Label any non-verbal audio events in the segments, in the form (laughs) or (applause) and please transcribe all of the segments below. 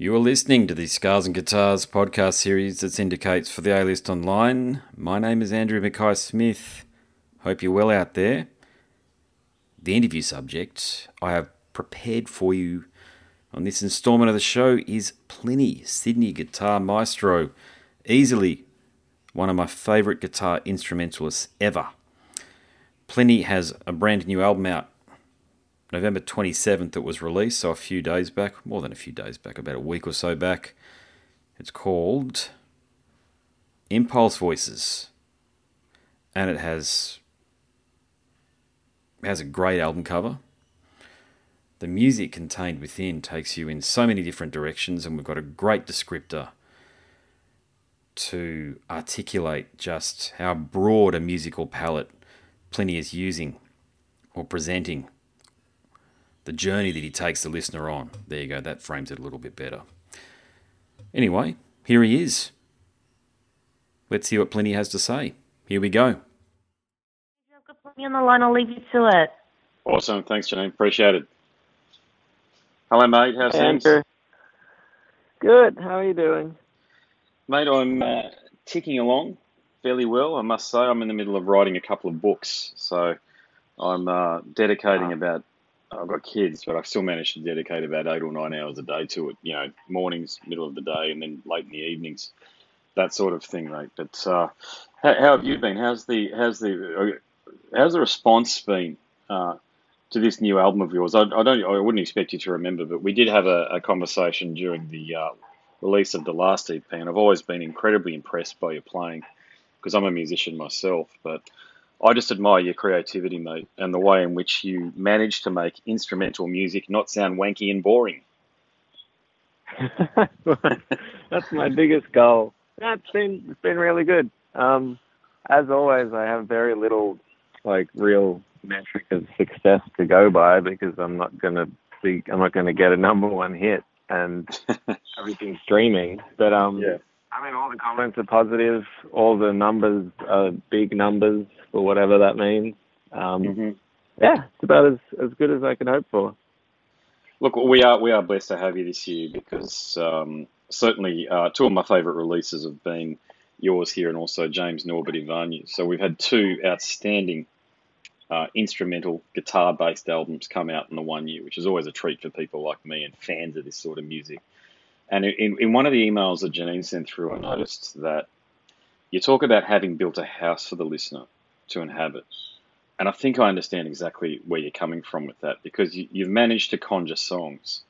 You are listening to the Scars and Guitars podcast series that syndicates for the A List Online. My name is Andrew Mackay Smith. Hope you're well out there. The interview subject I have prepared for you on this installment of the show is Plini, Sydney guitar maestro. Easily one of my favourite guitar instrumentalists ever. Plini has a brand new album out November 27th it was released, so a few days back, more than a few days back, about a week or so back. It's called Impulse Voices. And it has has a great album cover. The music contained within takes you in so many different directions, and we've got a great descriptor to articulate just how broad a musical palette Plini is using or presenting the journey that he takes the listener on. There you go, that frames it a little bit better. Anyway, here he is. Let's see what Plini has to say. Here we go. I've got Plini on the line. I'll leave you to it. Awesome. Thanks, Janine. Appreciate it. Hello, mate. How's things? Andrew. Good. How are you doing? Mate, I'm uh, ticking along fairly well, I must say. I'm in the middle of writing a couple of books, so I'm uh, dedicating about I've got kids, but I still manage to dedicate about eight or nine hours a day to it. You know, mornings, middle of the day, and then late in the evenings, that sort of thing, mate. But uh, how, how, have you been? How's the how's the how's the response been uh, to this new album of yours? I, I, don't, I wouldn't expect you to remember, but we did have a, a conversation during the uh, release of the last EP, and I've always been incredibly impressed by your playing because I'm a musician myself, but I just admire your creativity, mate, and the way in which you manage to make instrumental music not sound wanky and boring. (laughs) That's my biggest goal. That's been it's been really good. Um, as always, I have very little like real metric of success to go by because I'm not gonna be I'm not gonna get a number one hit and (laughs) everything's streaming. But um, yeah. I mean, all the comments are positive. All the numbers are big numbers for whatever that means. Um, mm-hmm. Yeah, it's about as, as good as I can hope for. Look, we are we are blessed to have you this year because um, certainly uh, two of my favourite releases have been yours here and also James Norbert Ivanyi. So we've had two outstanding uh, instrumental guitar-based albums come out in the one year, which is always a treat for people like me and fans of this sort of music. And in, in one of the emails that Janine sent through, I noticed that you talk about having built a house for the listener to inhabit. And I think I understand exactly where you're coming from with that because you, you've managed to conjure songs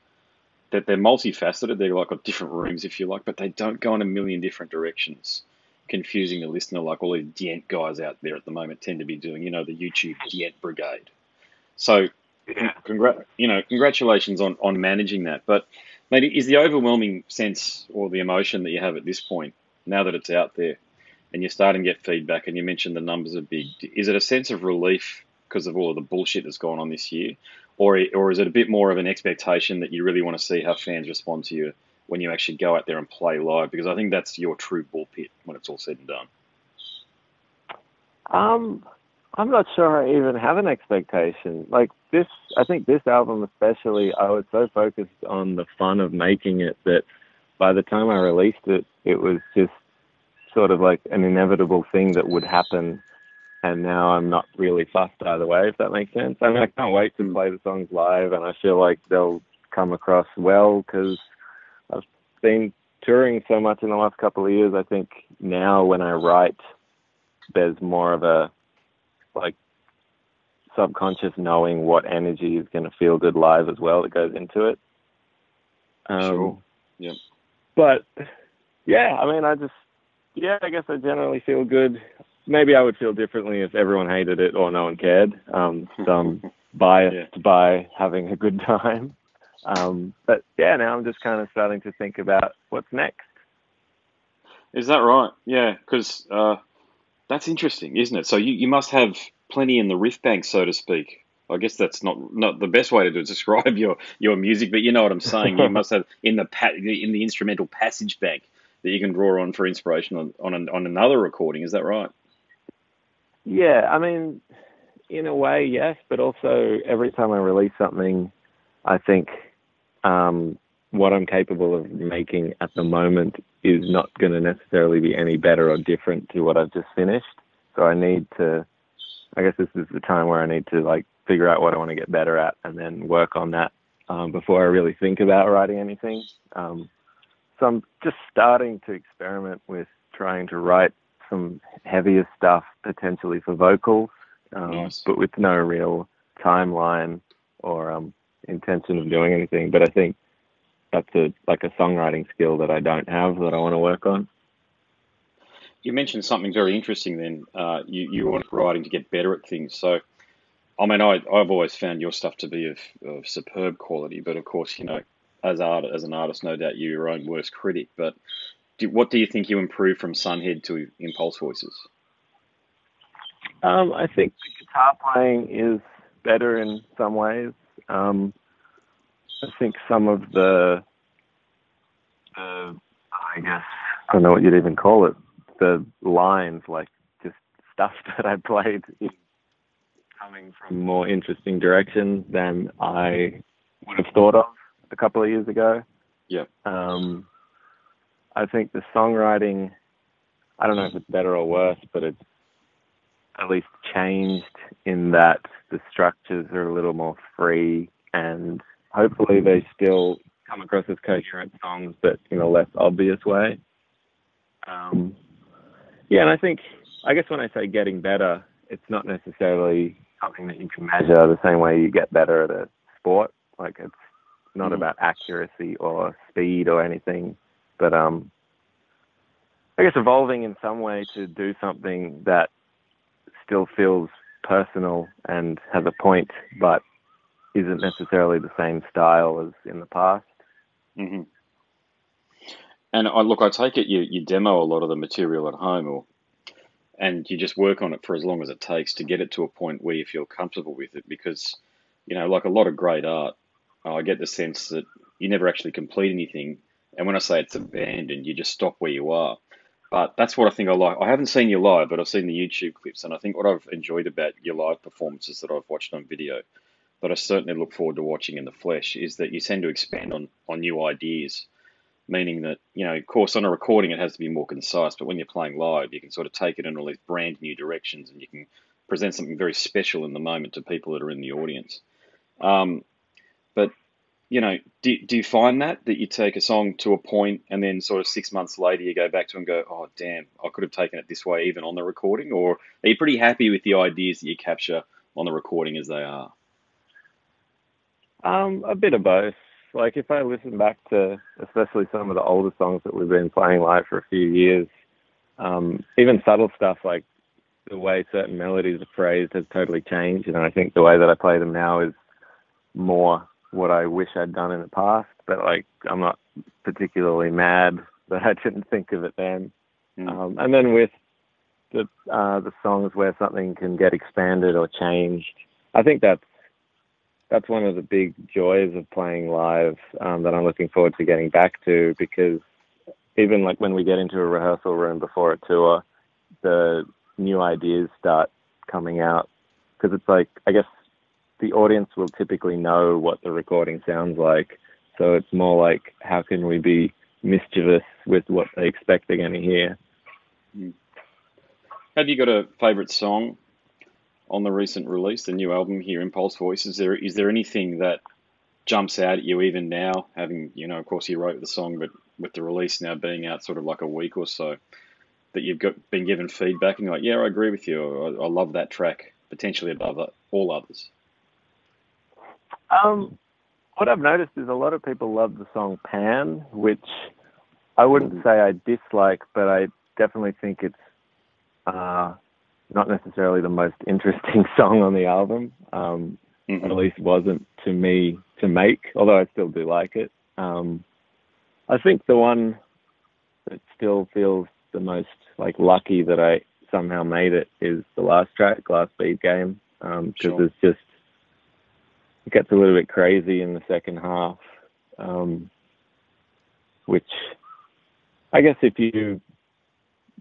that they're multifaceted. They're like got different rooms, if you like, but they don't go in a million different directions, confusing the listener like all these djent guys out there at the moment tend to be doing. You know, the YouTube djent brigade. So, (clears throat) congr- you know, congratulations on on managing that. But Mate, is the overwhelming sense or the emotion that you have at this point, now that it's out there, and you're starting to get feedback, and you mentioned the numbers are big, is it a sense of relief because of all of the bullshit that's gone on this year, or or is it a bit more of an expectation that you really want to see how fans respond to you when you actually go out there and play live? Because I think that's your true bullpit when it's all said and done. Um, I'm not sure I even have an expectation. Like this, I think this album especially, I was so focused on the fun of making it that by the time I released it, it was just sort of like an inevitable thing that would happen. And now I'm not really fussed either way, if that makes sense. I mean, I can't wait to hmm. play the songs live, and I feel like they'll come across well because I've been touring so much in the last couple of years. I think now when I write, there's more of a like subconscious knowing what energy is going to feel good live as well that goes into it. Um, sure. Yeah. But yeah, I mean, I just yeah, I guess I generally feel good. Maybe I would feel differently if everyone hated it or no one cared. Um, (laughs) so I'm biased yeah. by having a good time. Um, but yeah, now I'm just kind of starting to think about what's next. Is that right? Yeah, because uh, that's interesting, isn't it? So you, you must have plenty in the riff bank, so to speak. I guess that's not not the best way to (laughs) describe your, your music, but you know what I'm saying. you must have in the pa- in the instrumental passage bank that you can draw on for inspiration on on, an, on another recording. Is that right? Yeah, I mean, in a way, yes, but also every time I release something, I think um, what I'm capable of making at the moment is not going to necessarily be any better or different to what I've just finished. So I need to, I guess this is the time where I need to like figure out what I want to get better at and then work on that um, before I really think about writing anything. Um, so I'm just starting to experiment with trying to write some heavier stuff potentially for vocals, um, nice. but with no real timeline or um, intention of doing anything. But I think that's a like a songwriting skill that I don't have that I want to work on. You mentioned something very interesting. Then uh, you you want writing to get better at things. So, I mean, I I've always found your stuff to be of, of superb quality. But of course, you know, as art as an artist, no doubt you're your own worst critic. But do, what do you think you improved from Sunhead to Impulse Voices? Um, I think the guitar playing is better in some ways. Um, I think some of the, uh, I guess, I don't know what you'd even call it, the lines, like just stuff (laughs) that I played is coming from more interesting direction than I would have thought of a couple of years ago. Yeah. Um, I think the songwriting, I don't know if it's better or worse, but it's at least changed in that the structures are a little more free and hopefully they still come across as coherent songs, but in a less obvious way. Um, yeah, and I think, I guess when I say getting better, it's not necessarily something that you can measure the same way you get better at a sport. Like it's not mm. about accuracy or speed or anything, but um, I guess evolving in some way to do something that still feels personal and has a point, but isn't necessarily the same style as in the past. Mm-hmm. And I look, I take it you, you demo a lot of the material at home, or and you just work on it for as long as it takes to get it to a point where you feel comfortable with it. Because you know, like a lot of great art, I get the sense that you never actually complete anything. And when I say it's abandoned, you just stop where you are. But that's what I think I like. I haven't seen you live, but I've seen the YouTube clips, and I think what I've enjoyed about your live performances that I've watched on video but I certainly look forward to watching in the flesh is that you tend to expand on, on new ideas, meaning that, you know, of course, on a recording it has to be more concise, but when you're playing live, you can sort of take it in all these brand new directions and you can present something very special in the moment to people that are in the audience. Um, but, you know, do, do you find that, that you take a song to a point and then sort of six months later you go back to and go, oh, damn, I could have taken it this way even on the recording? Or are you pretty happy with the ideas that you capture on the recording as they are? Um, a bit of both. Like if I listen back to especially some of the older songs that we've been playing live for a few years, um, even subtle stuff like the way certain melodies are phrased has totally changed, and I think the way that I play them now is more what I wish I'd done in the past. But like I'm not particularly mad that I didn't think of it then. Mm. Um, and then with the uh, the songs where something can get expanded or changed, I think that's that's one of the big joys of playing live um, that I'm looking forward to getting back to because even like when we get into a rehearsal room before a tour, the new ideas start coming out because it's like I guess the audience will typically know what the recording sounds like, so it's more like how can we be mischievous with what they expect they're going to hear. Have you got a favorite song on the recent release, the new album here, Impulse Voice. Is there is there anything that jumps out at you even now, having you know, of course, you wrote the song, but with the release now being out sort of like a week or so, that you've got been given feedback and you're like, yeah, I agree with you. I, I love that track, potentially above all others. Um, what I've noticed is a lot of people love the song Pan, which I wouldn't mm-hmm. say I dislike, but I definitely think it's uh, not necessarily the most interesting (laughs) song on the album. Um, mm-hmm. At least wasn't to me to make, although I still do like it. Um, I think the one that still feels the most like lucky that I somehow made it is the last track, Glass Bead Game, because um, sure. it's just it gets a little bit crazy in the second half, um, which I guess if you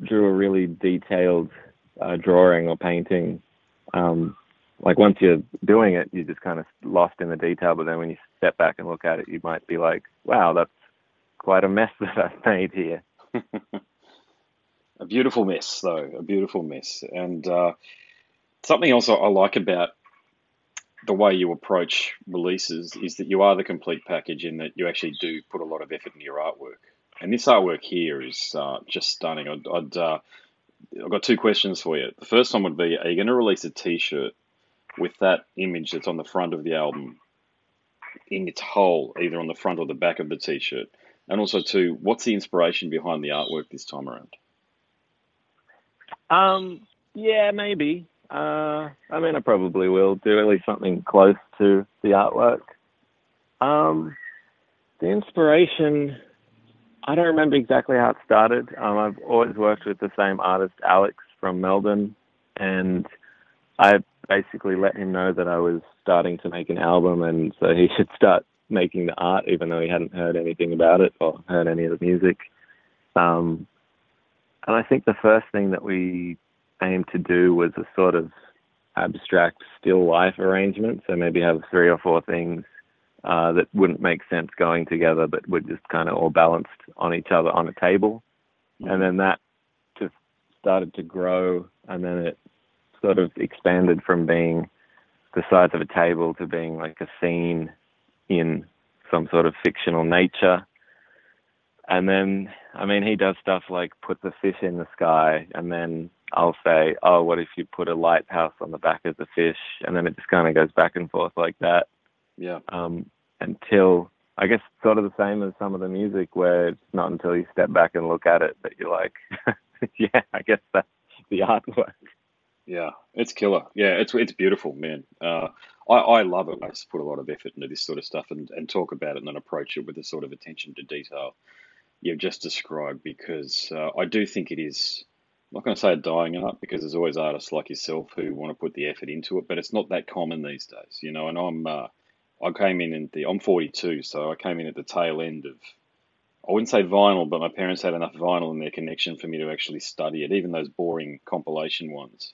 drew a really detailed uh, drawing or painting, um, like once you're doing it, you're just kind of lost in the detail. But then when you step back and look at it, you might be like, wow, that's quite a mess (laughs) that I've made here. (laughs) a beautiful mess, though, a beautiful mess. And uh, something else I like about the way you approach releases is that you are the complete package in that you actually do put a lot of effort into your artwork. And this artwork here is uh, just stunning. I'd, I'd uh, I've got two questions for you. The first one would be: Are you going to release a T-shirt with that image that's on the front of the album in its whole, either on the front or the back of the T-shirt? And also, two, what's the inspiration behind the artwork this time around? Um, yeah, maybe. Uh, I mean, I probably will do at least something close to the artwork. Um, the inspiration, I don't remember exactly how it started. Um, I've always worked with the same artist, Alex from Melbourne, and I basically let him know that I was starting to make an album, and so he (laughs) should start making the art, even though he hadn't heard anything about it or heard any of the music. Um, and I think the first thing that we aimed to do was a sort of abstract still life arrangement. So maybe have three or four things uh, that wouldn't make sense going together, but would just kind of all balanced on each other on a table. Mm-hmm. And then that just started to grow, and then it sort of expanded from being the size of a table to being like a scene in some sort of fictional nature. And then, I mean, he does stuff like put the fish in the sky, and then I'll say, oh, what if you put a lighthouse on the back of the fish? And then it just kind of goes back and forth like that. Yeah. Um, until, I guess, sort of the same as some of the music where it's not until you step back and look at it that you're like, (laughs) yeah, I guess that's the artwork. Yeah, it's killer. Yeah, it's it's beautiful, man. Uh, I, I love it. I just put a lot of effort into this sort of stuff and, and talk about it and then approach it with the sort of attention to detail you've just described because uh, I do think it is I'm not going to say a dying art because there's always artists like yourself who want to put the effort into it, but it's not that common these days, you know. And I'm, uh, I came in at the, I'm 42, so I came in at the tail end of, I wouldn't say vinyl, but my parents had enough vinyl in their connection for me to actually study it, even those boring compilation ones.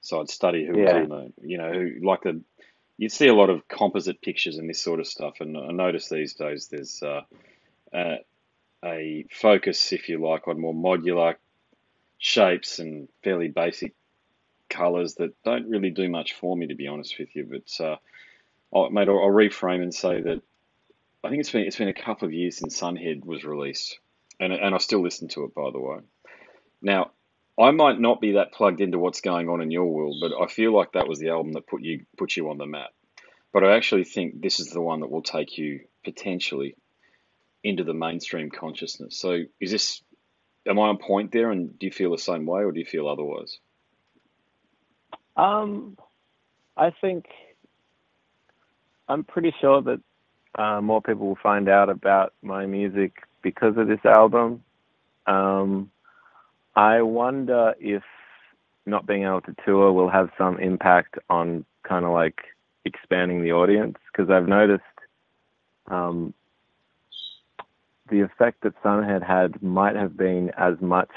So I'd study who yeah. was in the, you know, who like the, you'd see a lot of composite pictures and this sort of stuff, and I notice these days there's uh, uh, a focus, if you like, on more modular shapes and fairly basic colours that don't really do much for me, to be honest with you. But uh, I'll, mate, I'll, I'll reframe and say that I think it's been it's been a couple of years since Sunhead was released, and and I still listen to it, by the way. Now, I might not be that plugged into what's going on in your world, but I feel like that was the album that put you put you on the map. But I actually think this is the one that will take you potentially into the mainstream consciousness. So, is this am I on point there? And do you feel the same way, or do you feel otherwise? Um, I think I'm pretty sure that uh, more people will find out about my music because of this album. Um, I wonder if not being able to tour will have some impact on kind of like expanding the audience because I've noticed um, the effect that Sunhead had might have been as much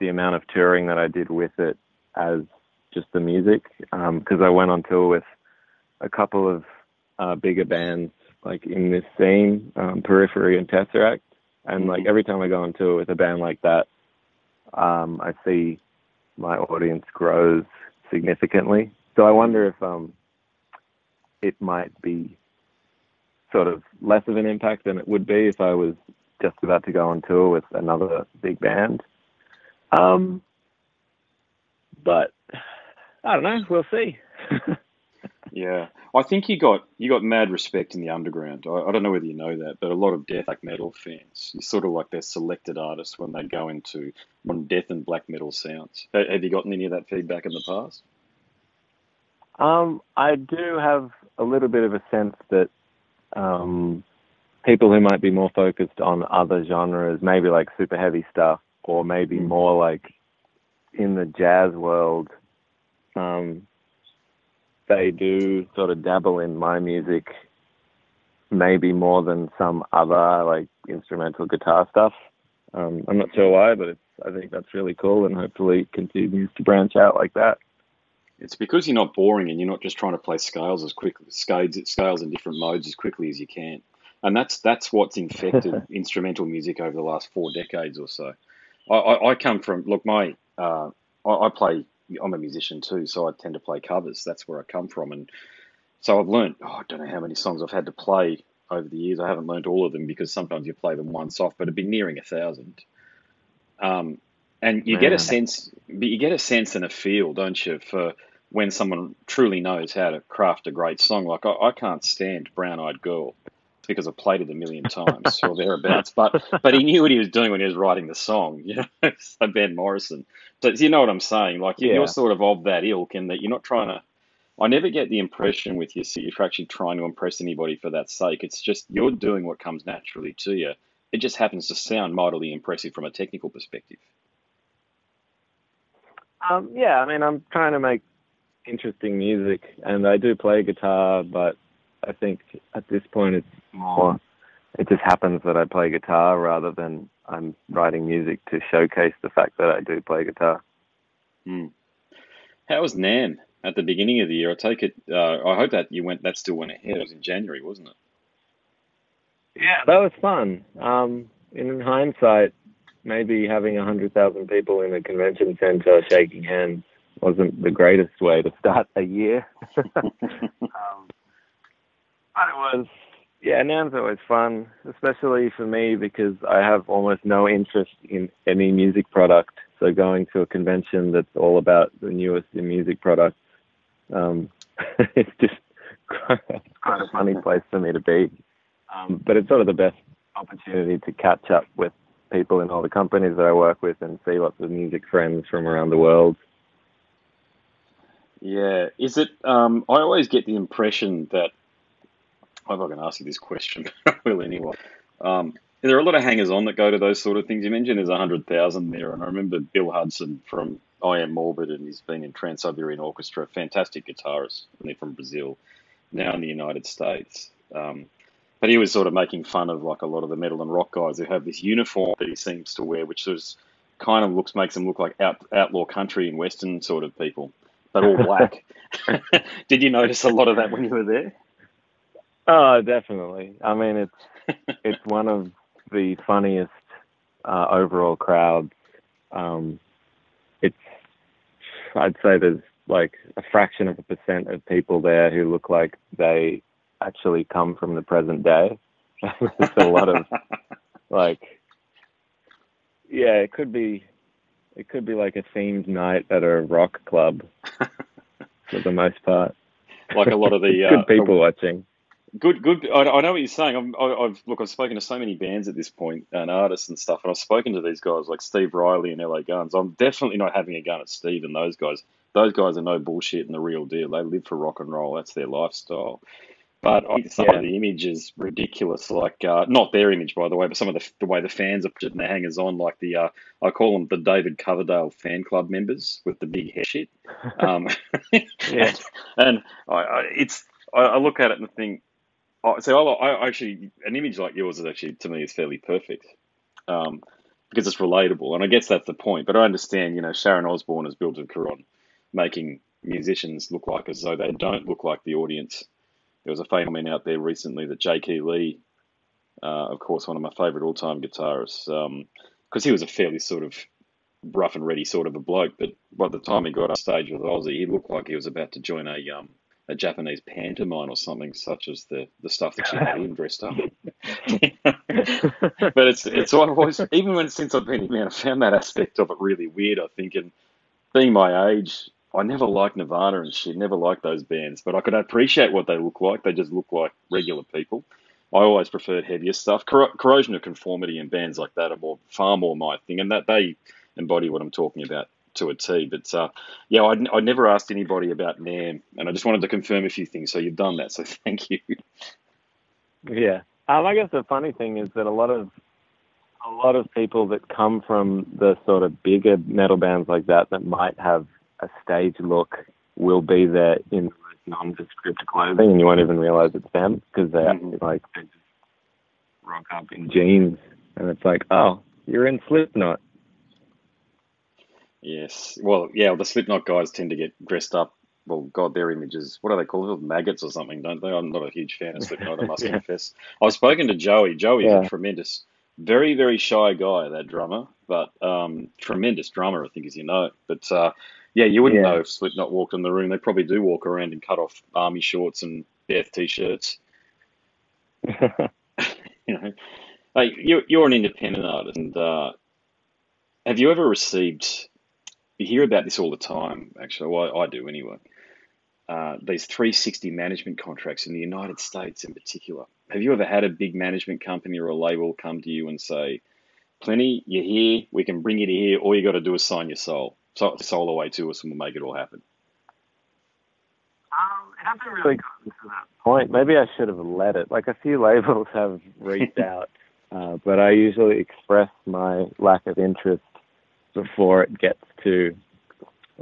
the amount of touring that I did with it as just the music, because um, I went on tour with a couple of uh, bigger bands like in this scene, um, Periphery and Tesseract, and like mm-hmm. every time I go on tour with a band like that, um, I see my audience grows significantly. So I wonder if um, it might be sort of less of an impact than it would be if I was just about to go on tour with another big band. Um, but I don't know. We'll see. (laughs) yeah, I think you got you got mad respect in the underground. I, I, don't know whether you know that, but a lot of death black metal fans, you sort of like their selected artists when they go into modern death and black metal sounds. Have you gotten any of that feedback in the past? Um, I do have a little bit of a sense that um, people who might be more focused on other genres, maybe like super heavy stuff, or maybe mm. more like in the jazz world, um, they do sort of dabble in my music, maybe more than some other like instrumental guitar stuff. Um, I'm not sure why, but it's, I think that's really cool, and hopefully it continues to branch out like that. It's because you're not boring and you're not just trying to play scales as quickly scales scales in different modes as quickly as you can. And that's that's what's infected (laughs) instrumental music over the last four decades or so. I, I, I come from look my uh, I, I play I'm a musician too, so I tend to play covers. That's where I come from, and so I've learned. Oh, I don't know how many songs I've had to play over the years. I haven't learned all of them because sometimes you play them once off, but it'd be nearing a thousand. Um, and you get a sense, but you get a sense and a feel, don't you, for when someone truly knows how to craft a great song. Like I, I can't stand Brown Eyed Girl because I've played it a million (laughs) times or thereabouts. But but he knew what he was doing when he was writing the song. (laughs) You know, so Van Morrison. So you know what I'm saying? Like Yeah. you're sort of of that ilk, in that you're not trying to. I never get the impression with you that you're actually trying to impress anybody for that sake. It's just you're doing what comes naturally to you. It just happens to sound mightily impressive from a technical perspective. Um, yeah, I mean, I'm trying to make interesting music, and I do play guitar, but I think at this point it's more. It just happens that I play guitar rather than I'm writing music to showcase the fact that I do play guitar. Hmm. How was NAMM at the beginning of the year? I take it. Uh, I hope that you went. That still went ahead. It was in January, wasn't it? Yeah, that was fun. Um, in hindsight, maybe having a hundred thousand people in a convention center shaking hands wasn't the greatest way to start a year. (laughs) um, but it was, yeah, NAMM's always fun, especially for me because I have almost no interest in any music product. So going to a convention that's all about the newest in music products, um, (laughs) it's just quite, quite a funny place for me to be. Um, but it's sort of the best opportunity to catch up with people in all the companies that I work with and see lots of music friends from around the world. Yeah. Is it? Um, I always get the impression that. I'm not going to ask you this question, but (laughs) I will anyway. Um, there are a lot of hangers on that go to those sort of things. You mentioned there's 100,000 there, and I remember Bill Hudson from I Am Morbid, and he's been in Trans Siberian Orchestra, fantastic guitarist, and they're from Brazil, now in the United States. Um, but he was sort of making fun of like a lot of the metal and rock guys who have this uniform that he seems to wear, which is kind of looks makes them look like out, outlaw country and western sort of people, but all black. (laughs) (laughs) Did you notice a lot of that when you were there? Oh, definitely. I mean, it's (laughs) it's one of the funniest uh, overall crowds. Um, it's I'd say there's like a fraction of a percent of people there who look like they actually come from the present day. (laughs) There's a lot of like, yeah, it could be, it could be like a themed night at a rock club (laughs) for the most part. like a lot of the Good uh, people watching. Good, good. I, I know what you're saying. I'm, I, I've look. I've spoken to so many bands at this point and artists and stuff, and I've spoken to these guys like Steve Riley and LA Guns. I'm definitely not having a gun at Steve and those guys. Those guys are no bullshit and the real deal. They live for rock and roll. That's their lifestyle. But I think some Yeah. of the image is ridiculous. Like uh, not their image, by the way, but some of the, the way the fans are putting their hangers on, like the uh, I call them the David Coverdale fan club members with the big hair shit. (laughs) Um, (laughs) Yeah. and I, I, it's I, I look at it and think, so I, I actually an image like yours is actually to me is fairly perfect, um, because it's relatable, and I guess that's the point. But I understand, you know, Sharon Osbourne has built a career on making musicians look like as though they don't look like the audience. There was a phenomenon out there recently that J.K. Lee, uh, of course, one of my favourite all-time guitarists, because he was a fairly sort of rough and ready sort of a bloke, but by the time he got on stage with Ozzy, he looked like he was about to join a um, a Japanese pantomime or something, such as the, the stuff that you had him dressed up. but it's it's always even when since I've been here, man, I found that aspect of it really weird. I think, and being my age, I never liked Nirvana and she Never liked those bands, but I could appreciate what they look like. They just look like regular people. I always preferred heavier stuff. Corro- corrosion of conformity and bands like that are more far more my thing, and that they embody what I'm talking about to a T. But uh, yeah, I I never asked anybody about NAMM, and I just wanted to confirm a few things. So you've done that, so (laughs) thank you. Yeah. Um, I guess the funny thing is that a lot of a lot of people that come from the sort of bigger metal bands like that that might have a stage look will be there in the most nondescript clothing, and you won't even realize it's them because they're Mhm. like they just rock up in jeans, and it's like, oh, you're in Slipknot. Yes. Well, yeah, the Slipknot guys tend to get dressed up well, God, their images, what are they called? Maggots or something, don't they? I'm not a huge fan of Slipknot, I must (laughs) Yeah. confess. I've spoken to Joey. Joey's Yeah. a tremendous, very, very shy guy, that drummer, but um, tremendous drummer, I think, as you know. But uh, yeah, you wouldn't Yeah. know if Slipknot walked in the room. They probably do walk around in cut off army shorts and death t shirts. (laughs) You know, like you're, you're an independent artist, and uh, have you ever received? You hear about this all the time, actually. Well, I do anyway. Uh, these 360 management contracts in the United States, in particular. Have you ever had a big management company or a label come to you and say, "Plini, you're here. We can bring you to here. All you got to do is sign your soul, so, soul away to us, and we'll make it all happen." Um, it hasn't really gotten to that point. Maybe I should have let it. Like a few (laughs) labels have reached (laughs) out, uh, but I usually express my lack of interest before it gets to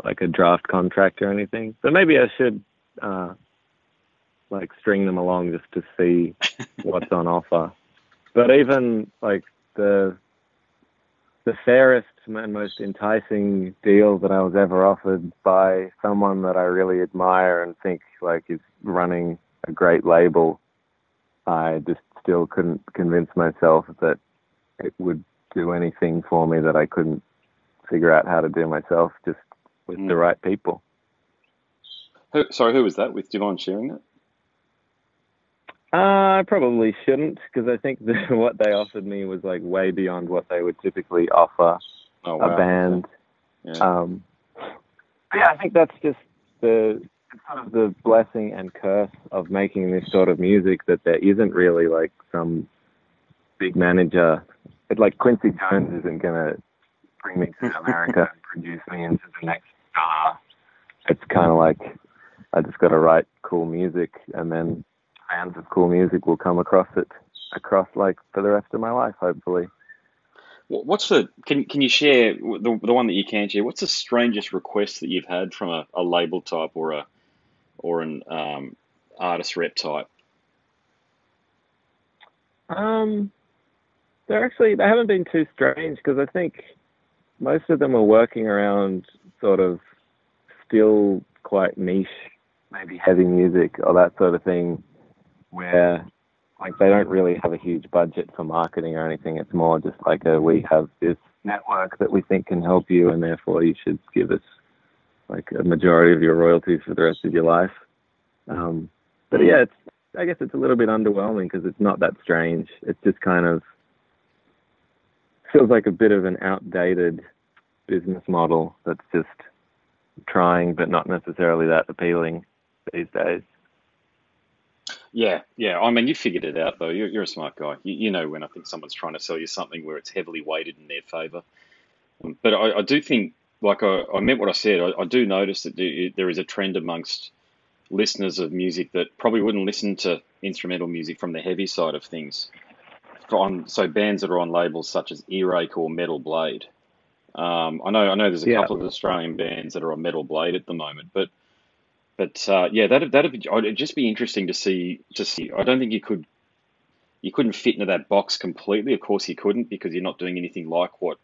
like a draft contract or anything. So maybe I should uh, like string them along just to see (laughs) what's on offer. But even like the the fairest and most enticing deal that I was ever offered by someone that I really admire and think like is running a great label, I just still couldn't convince myself that it would do anything for me that I couldn't figure out how to do myself just with Mm. the right people. Who, sorry, who was that? With Divine sharing that? Uh, I probably shouldn't because I think (laughs) that what they offered me was like way beyond what they would typically offer Oh a band. Yeah. Um, yeah, I think that's just the it's sort of the blessing and curse of making this sort of music that there isn't really like some big manager. It, like Quincy Jones isn't gonna bring me to America and produce me into the next star. It's kind of like I just got to write cool music, and then fans of cool music will come across it across like for the rest of my life, hopefully. What's the can can you share the the one that you can share? What's the strangest request that you've had from a, a label type or a or an um, artist rep type? Um, they're actually they haven't been too strange because I think most of them are working around sort of still quite niche, maybe heavy music or that sort of thing, where like they don't really have a huge budget for marketing or anything. It's more just like a we have this network that we think can help you, and therefore you should give us like a majority of your royalties for the rest of your life. Um, but yeah, it's I guess it's a little bit underwhelming because it's not that strange. It's just kind of feels like a bit of an outdated business model that's just trying but not necessarily that appealing these days. Yeah, yeah. I mean, you figured it out though. You're, you're a smart guy. You, you know when I think someone's trying to sell you something where it's heavily weighted in their favor. Um, But I, I do think, like I, I meant what I said. I, I do notice that there is a trend amongst listeners of music that probably wouldn't listen to instrumental music from the heavy side of things. On so bands that are on labels such as Earache or Metal Blade. Um, I know I know there's a Yeah. couple of Australian bands that are on Metal Blade at the moment, but but uh, yeah, that that'd be, it'd just be interesting to see. To see, I don't think you could you couldn't fit into that box completely. Of course, you couldn't because you're not doing anything like what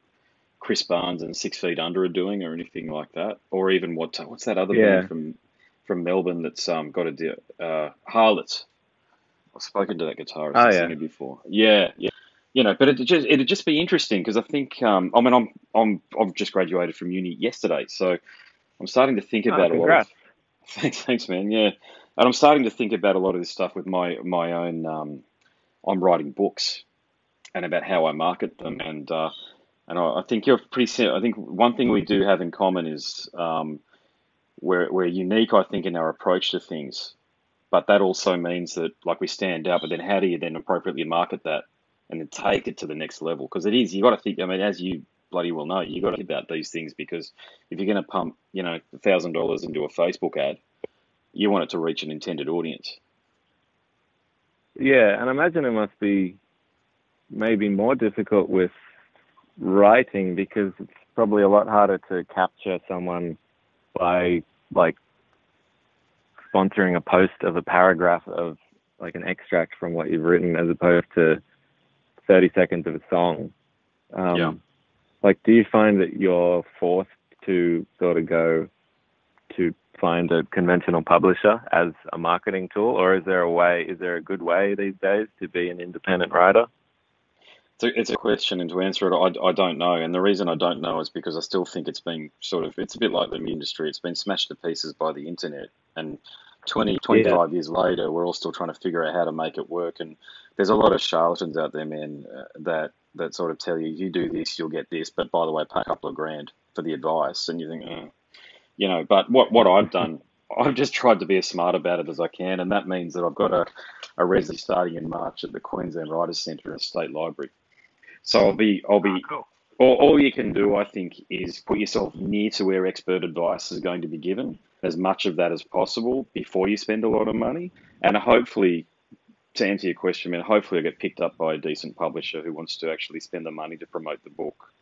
Chris Barnes and Six Feet Under are doing, or anything like that, or even what what's that other Yeah. band from from Melbourne that's um, got a deal, uh, Harlots. I've spoken to that guitarist Oh, yeah. singer before. Yeah, yeah. You know, but it'd just it'd just be interesting because I think um, I mean I'm I'm I've just graduated from uni yesterday, so I'm starting to think Oh, about a lot of. (laughs) Thanks, thanks, man. Yeah, and I'm starting to think about a lot of this stuff with my my own. Um, I'm writing books, and about how I market them, and uh, and I, I think you're pretty. sim- I think one thing we do have in common is um, we're we're unique. I think in our approach to things, but that also means that like we stand out. But then how do you then appropriately market that and then take it to the next level? Because it is you got to think. I mean, as you bloody well know, you got to think about these things because if you're going to pump, you know, thousand dollars into a Facebook ad, you want it to reach an intended audience. Yeah, and I imagine it must be maybe more difficult with writing because it's probably a lot harder to capture someone by like sponsoring a post of a paragraph of like an extract from what you've written as opposed to 30 seconds of a song. Um, Yeah. Like, do you find that you're forced to sort of go to find a conventional publisher as a marketing tool, or is there a way? Is there a good way these days to be an independent writer? It's a, it's a question, and to answer it, I, I don't know. And the reason I don't know is because I still think it's been sort of, it's a bit like the industry. It's been smashed to pieces by the internet. And 20, 25 yeah. years later, we're all still trying to figure out how to make it work. And there's a lot of charlatans out there, man, uh, that that sort of tell you, you do this, you'll get this, but by the way, pay a couple of grand for the advice, and you think, oh. you know. But what what I've done, (laughs) I've just tried to be as smart about it as I can, and that means that I've got a a resi starting in March at the Queensland Writers Centre at State Library. So I'll be I'll be. Oh, cool. All, all you can do, I think, is put yourself near to where expert advice is going to be given, as much of that as possible before you spend a lot of money, and hopefully to answer your question, I mean, hopefully I get picked up by a decent publisher who wants to actually spend the money to promote the book,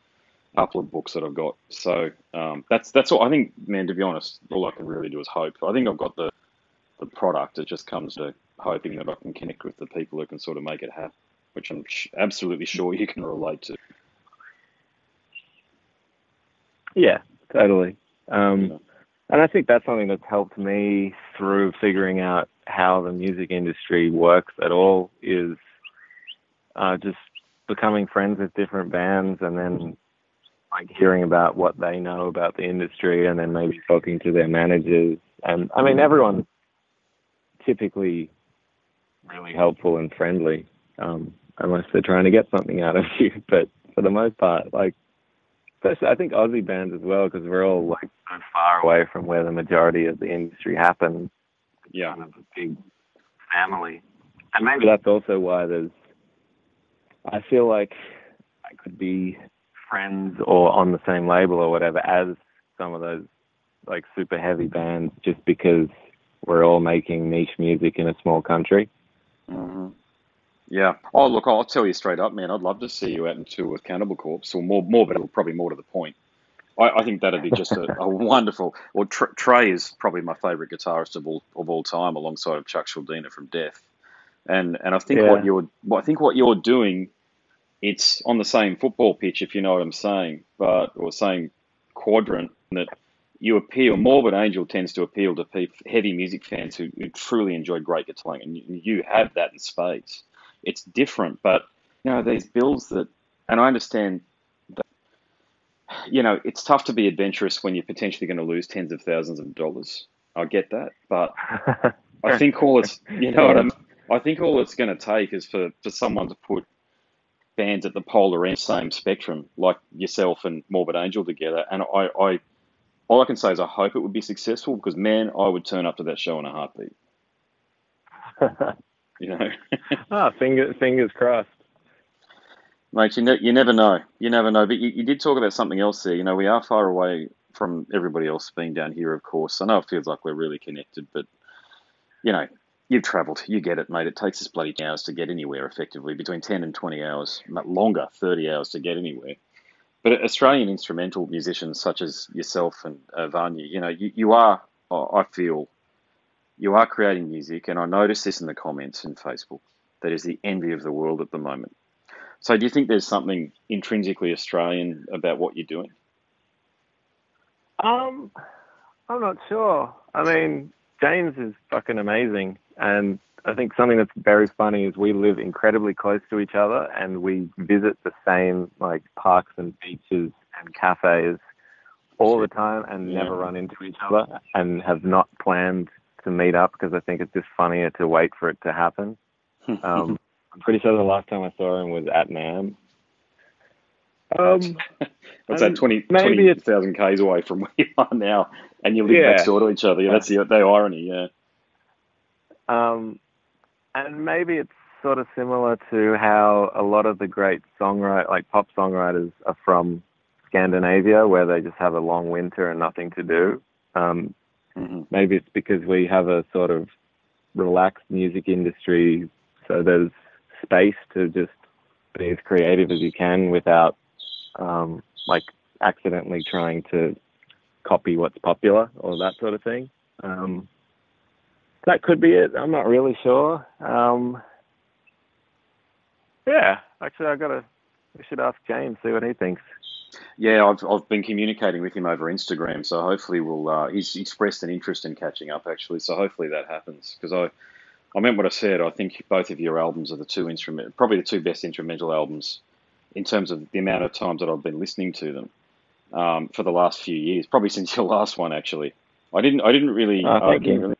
couple of books that I've got. So um, that's that's all. I think, man. To be honest, all I can really do is hope. I think I've got the the product. It just comes to hoping that I can connect with the people who can sort of make it happen, which I'm absolutely sure you can relate to. Yeah, totally. Um, yeah. And I think that's something that's helped me through figuring out how the music industry works at all is uh, just becoming friends with different bands and then like hearing about what they know about the industry and then maybe talking to their managers. And I mean, everyone's typically really helpful and friendly, um, unless they're trying to get something out of you. (laughs) But for the most part, like, especially I think Aussie bands as well, because we're all like so far away from where the majority of the industry happens yeah. kind of a big family. And maybe that's also why there's, I feel like I could be friends or on the same label or whatever as some of those like super heavy bands just because we're all making niche music in a small country. Mm-hmm. Yeah. Oh, look, I'll tell you straight up, man. I'd love to see you out in tour with Cannibal Corpse, or more, more, but probably more to the point. I, I think that'd be just a, a (laughs) wonderful. Well, Trey is probably my favourite guitarist of all of all time, alongside of Chuck Schuldiner from Death. And and I think yeah. what you're I think what you're doing, it's on the same football pitch, if you know what I'm saying, but or same quadrant that you appeal. Morbid Angel tends to appeal to heavy music fans who, who truly enjoy great guitar playing, and you have that in spades. It's different, but you know these bills that, and I understand that, you know, it's tough to be adventurous when you're potentially going to lose tens of thousands of dollars. I get that, but (laughs) I think all it's, you know what I mean? I think all it's going to take is for, for someone to put bands at the polar end, same spectrum, like yourself and Morbid Angel together. And I, I, all I can say is I hope it would be successful because man, I would turn up to that show in a heartbeat. (laughs) you know. (laughs) ah, fingers fingers crossed. Mate, you, ne- you never know. You never know. But you, you did talk about something else there. You know, we are far away from everybody else being down here, of course. I know it feels like we're really connected, but, you know, you've travelled. You get it, mate. It takes us bloody hours to get anywhere effectively, between 10 and 20 hours, but longer, 30 hours to get anywhere. But Australian instrumental musicians such as yourself and uh, Vanya, you know, you, you are, I feel, you are creating music, and I notice this in the comments in Facebook, that is the envy of the world at the moment. So, do you think there's something intrinsically Australian about what you're doing? Um, I'm not sure. I mean, James is fucking amazing, and I think something that's very funny is we live incredibly close to each other, and we visit the same like parks and beaches and cafes all the time, and yeah. never run into each other, and have not planned to meet up because I think it's just funnier to wait for it to happen. (laughs) Um, I'm pretty sure the last time I saw him was at NAMM. Um, (laughs) What's that, 20, 20,000 Ks away from (laughs) where you are now, and you live yeah. next door to each other. Yeah, that's the, the irony, yeah. Um, and maybe it's sort of similar to how a lot of the great songwriters, like pop songwriters, are from Scandinavia, where they just have a long winter and nothing to do. Um. Maybe it's because we have a sort of relaxed music industry, so there's space to just be as creative as you can without um, like accidentally trying to copy what's popular or that sort of thing. Um, that could be it. I'm not really sure. Um, yeah, actually, I gotta. We should ask James see what he thinks. Yeah, I've I've been communicating with him over Instagram, so hopefully we'll. Uh, he's expressed an interest in catching up actually, so hopefully that happens because I. I meant what I said. I think both of your albums are the two instrument, probably the two best instrumental albums, in terms of the amount of times that I've been listening to them um, for the last few years. Probably (laughs) since your last one, actually. I didn't. I didn't really. Oh, I didn't you. really.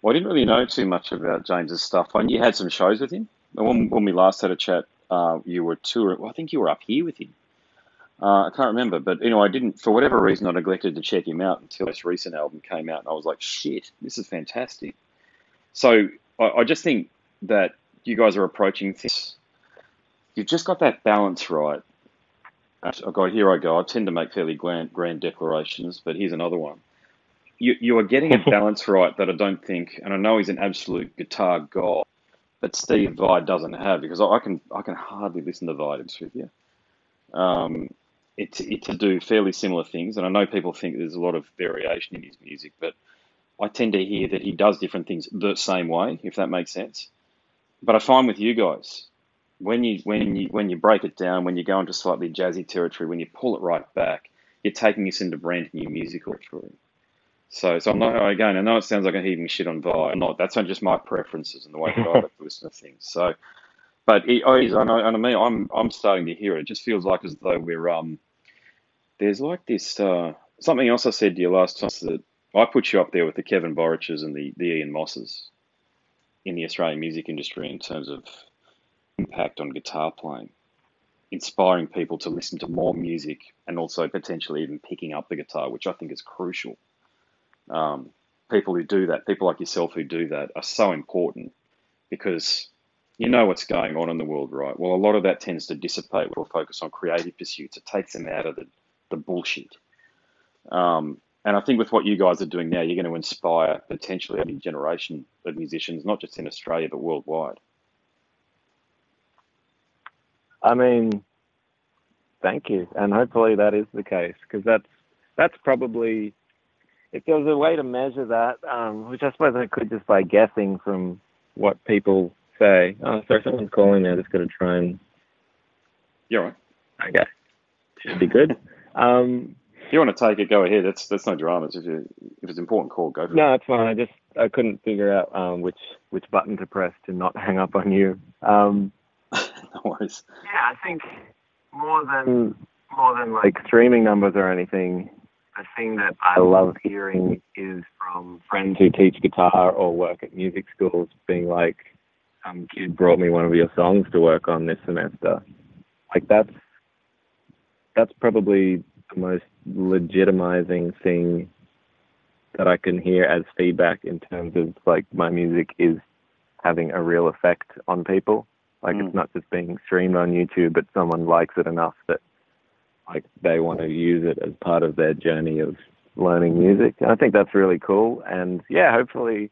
Well, I didn't really know too much about James's stuff. I knew you had some shows with him. When, when we last had a chat, uh, you were touring. Well, I think you were up here with him. Uh, I can't remember, but you know, I didn't for whatever reason. I neglected to check him out until this recent album came out, and I was like, "Shit, this is fantastic." So I, I just think that you guys are approaching this. You've just got that balance right. I got here. I go. I tend to make fairly grand, grand declarations, but here's another one. You you are getting a (laughs) balance right that I don't think, and I know he's an absolute guitar god, but Steve Vai doesn't have because I, I can I can hardly listen to Vai to be with you. Um, it, it to do fairly similar things, and I know people think there's a lot of variation in his music, but I tend to hear that he does different things the same way, if that makes sense. But I find with you guys, when you when you when you break it down, when you go into slightly jazzy territory, when you pull it right back, you're taking us into brand new musical territory. So, so I'm not again. I know it sounds like I'm heaving shit on Vai. I'm not. That's just my preferences and the way that I like (laughs) to listen to things. So, but oh, I and I mean, I'm I'm starting to hear it. It just feels like as though we're um. There's like this uh, something else I said to you last time that I put you up there with the Kevin Boriches and the the Ian Mosses in the Australian music industry in terms of impact on guitar playing, inspiring people to listen to more music and also potentially even picking up the guitar, which I think is crucial. Um, people who do that, people like yourself who do that, are so important because you know what's going on in the world, right? Well, a lot of that tends to dissipate We'll focus on creative pursuits. It takes them out of the, the bullshit. Um, and I think with what you guys are doing now, you're going to inspire potentially a new generation of musicians, not just in Australia, but worldwide. I mean, thank you, and hopefully that is the case because that's that's probably if there was a way to measure that, um, which I suppose I could just by guessing from what people say. Oh, sorry, someone's calling me. I'm just going to try and You're right. okay, should be good. Um, If you want to take it, go ahead. That's that's no dramas. If you if it's important call, go for it. no, it's fine. I just I couldn't figure out um, which which button to press to not hang up on you. Um, (laughs) no worries. Yeah, I think more than more than like streaming numbers or anything, the thing that I love hearing is from friends who teach guitar or work at music schools being like, some kid brought me one of your songs to work on this semester. Like that's that's probably the most legitimizing thing that I can hear as feedback in terms of like my music is having a real effect on people. Like Mm. it's not just being streamed on YouTube, but someone likes it enough that like they want to use it as part of their journey of learning music. And I think that's really cool. And yeah, hopefully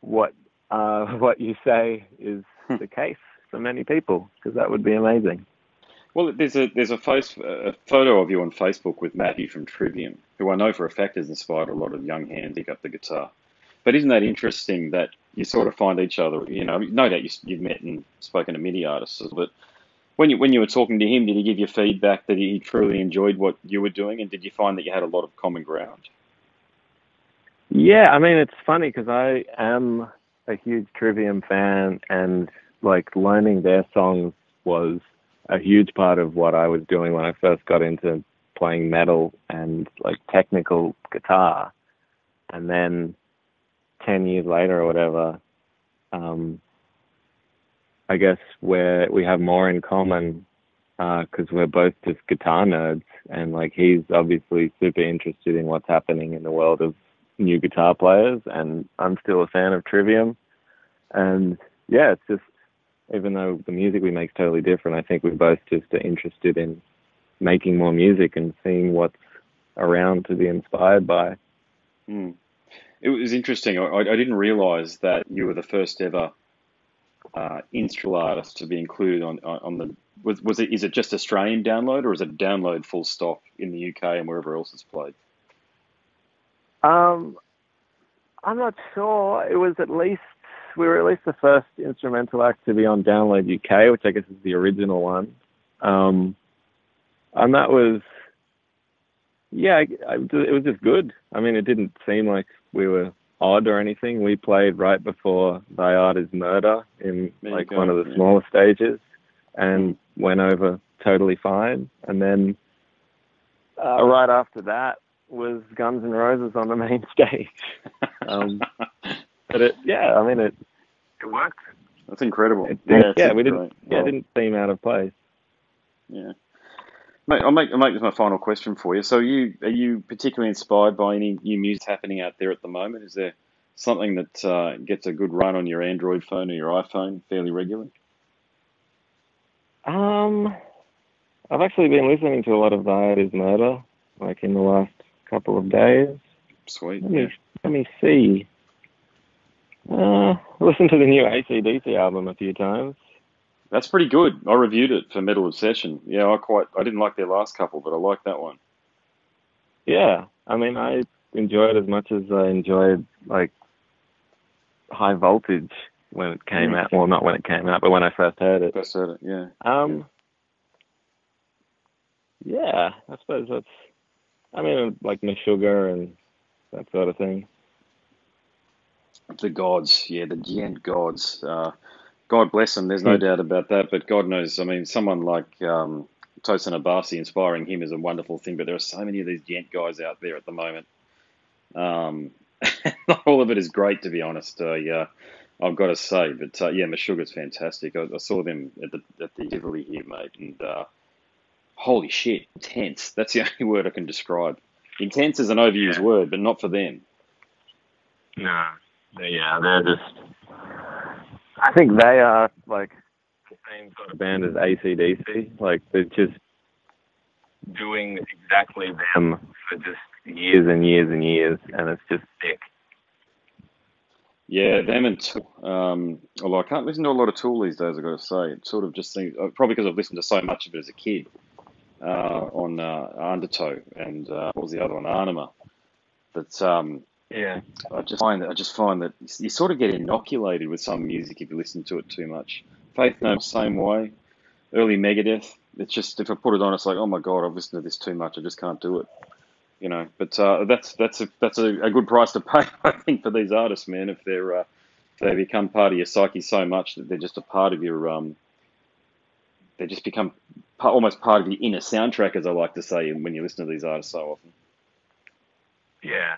what uh, (laughs) what you say is the case for many people because that would be amazing. Well, there's a there's a, face, a photo of you on Facebook with Matthew from Trivium, who I know for a fact has inspired a lot of young hands to pick up the guitar. But isn't that interesting that you sort of find each other? You know, no doubt you, you've met and spoken to many artists, but when you when you were talking to him, did he give you feedback that he truly enjoyed what you were doing, and did you find that you had a lot of common ground? Yeah, I mean it's funny because I am a huge Trivium fan, and like learning their songs was a huge part of what I was doing when I first got into playing metal and like technical guitar. And then ten years later or whatever, um, I guess where we have more in common because we're both just guitar nerds, and like he's obviously super interested in what's happening in the world of new guitar players, and I'm still a fan of Trivium. And yeah, it's just even though the music we make is totally different, I think we both just are interested in making more music and seeing what's around to be inspired by. Hmm. It was interesting. I, I didn't realize that you were the first ever uh, instrumental artist to be included on on, on the. Was, was it? Is it just Australian download, or is it download full stop in the UK and wherever else it's played? Um, I'm not sure. It was at least we were at least the first instrumental act to be on Download UK, which I guess is the original one. Um, and that was, yeah, I, I, it was just good. I mean, it didn't seem like we were odd or anything. We played right before Thy Art Is Murder in There like one of the yeah. smaller stages, and went over totally fine. And then uh, right after that was Guns N' Roses on the main (laughs) stage. Um, but it, yeah, I mean it, it worked. That's incredible. It, yeah, yeah, it's we didn't, yeah, it Well, didn't seem out of place. Yeah. Mate, I'll make I'll make this my final question for you. So, you are you particularly inspired by any new music happening out there at the moment? Is there something that uh, gets a good run on your Android phone or your iPhone fairly regularly? Um, I've actually been listening to a lot of Thy Art Is Murder, like in the last couple of days. Sweet. Let Yeah. me let me see. Uh, listened to the new AC/DC album a few times. That's pretty good. I reviewed it for Metal Obsession. Yeah, I quite I didn't like their last couple, but I like that one. Yeah, I mean, I enjoyed as much as I enjoyed like High Voltage when it came Mm. out. Well, not when it came out, but when I first heard it. First heard it. Yeah. Um, yeah, I suppose that's. I mean, like Meshuggah and that sort of thing. The gods, yeah, the djent gods. Uh, God bless them. There's no Hmm. doubt about that. But God knows. I mean, someone like um, Tosin Abasi inspiring him is a wonderful thing. But there are so many of these djent guys out there at the moment. Um, not (laughs) all of it is great, to be honest. Uh, yeah, I've got to say. But uh, yeah, Meshuggah's fantastic. I, I saw them at the at the Tivoli here, mate, and uh, holy shit, intense. That's the (laughs) only word I can describe. Intense is an overused Yeah. word, but not for them. No, they, yeah, they're just. I think they are like the same sort of band as AC/DC. Like they're just doing exactly them for just years and years and years, and it's just sick. Yeah, them and Tool. Um, although I can't listen to a lot of Tool these days, I've got to say. It sort of just seems, uh, probably because I've listened to so much of it as a kid on uh, Undertow and uh, what was the other one, Ænima. But um, Yeah. I just find that I just find that you sort of get inoculated with some music if you listen to it too much. Faith No, same way. Early Megadeth. It's just if I put it on, it's like, oh my god, I've listened to this too much. I just can't do it. You know. But uh, that's that's a that's a, a good price to pay, (laughs) I think, for these artists, man. If they're uh, if they become part of your psyche so much that they're just a part of your um, they just become almost part of your inner soundtrack, as I like to say, when you listen to these artists so often. Yeah.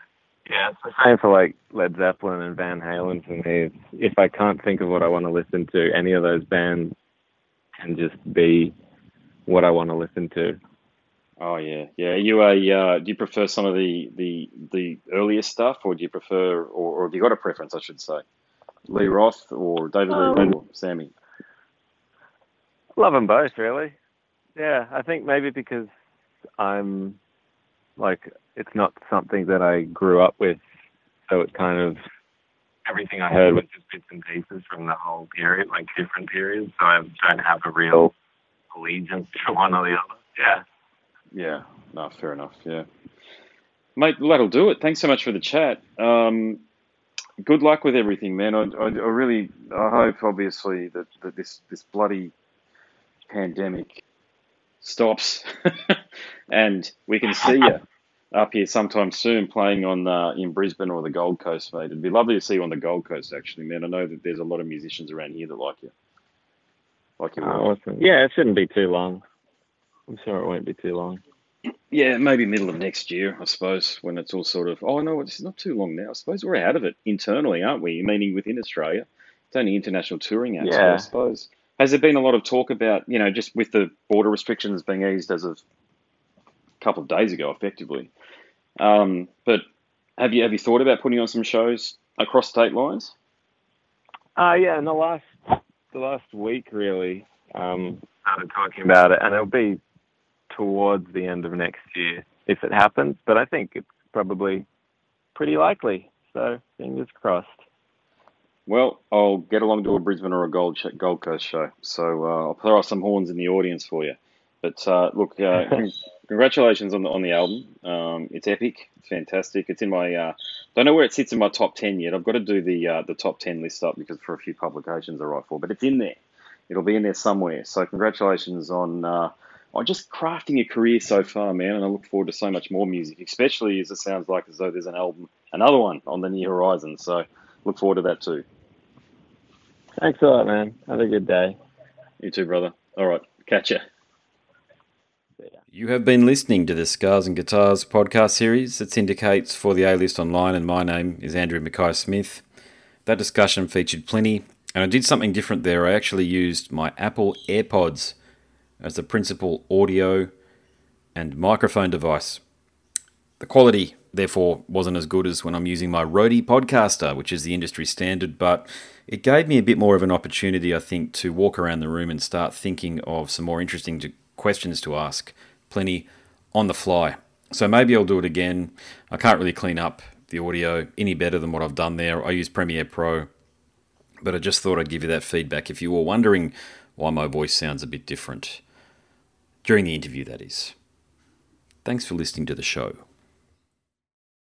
Yeah, it's the same for like Led Zeppelin and Van Halen for me. It's, if I can't think of what I want to listen to, any of those bands can just be what I want to listen to. Oh yeah, yeah. Are you a uh, do you prefer some of the the the earlier stuff, or do you prefer, or, or have you got a preference? I should say, Lee Roth or David Lee Um, Roth or Sammy. Love them both, really. Yeah, I think maybe because I'm like it's not something that I grew up with, so it kind of everything I heard was just bits and pieces from the whole period, like different periods. So I don't have a real allegiance to one or the other. Yeah. Yeah, no, fair enough. Yeah, mate, that'll do it. Thanks so much for the chat. Um, good luck with everything, man. I, I, I really, I hope, obviously, that, that this this bloody pandemic stops, (laughs) and we can see you up here sometime soon, playing on uh, in Brisbane or the Gold Coast, mate. It'd be lovely to see you on the Gold Coast, actually, man. I know that there's a lot of musicians around here that like you, like you. Oh. Yeah, it shouldn't be too long. I'm sure it won't be too long. Yeah, maybe middle of next year, I suppose, when it's all sort of. Oh no, it's not too long now. I suppose we're out of it internally, aren't we? Meaning within Australia, it's only international touring out. So I suppose has there been a lot of talk about you know just with the border restrictions being eased as of a couple of days ago, effectively. Um, but have you have you thought about putting on some shows across state lines? Uh yeah, in the last the last week really, um, started talking about it and it'll be towards the end of next year if it happens, but I think it's probably pretty likely. So fingers crossed. Well, I'll get along to a Brisbane or a Gold sh- Gold Coast show. So uh, I'll throw some horns in the audience for you. But uh, look, uh, (laughs) congratulations on the on the album. Um, it's epic. It's fantastic. It's in my. Uh, don't know where it sits in my top ten yet. I've got to do the uh, the top ten list up because for a few publications I write for, but it's in there. It'll be in there somewhere. So congratulations on uh, on just crafting a career so far, man. And I look forward to so much more music, especially as it sounds like as though there's an album, another one on the near horizon. So look forward to that too. Thanks a lot, man. Have a good day. You too, brother. All right, catch ya. You have been listening to the Scars and Guitars podcast series that syndicates for the A List Online, and my name is Andrew Mackay Smith. That discussion featured Plini, and I did something different there. I actually used my Apple AirPods as the principal audio and microphone device. The quality, therefore, wasn't as good as when I'm using my Rode Podcaster, which is the industry standard, but it gave me a bit more of an opportunity, I think, to walk around the room and start thinking of some more interesting questions to ask. Plenty on the fly. So maybe I'll do it again. I can't really clean up the audio any better than what I've done there. I use Premiere Pro, but I just thought I'd give you that feedback if you were wondering why my voice sounds a bit different. During the interview, that is. Thanks for listening to the show.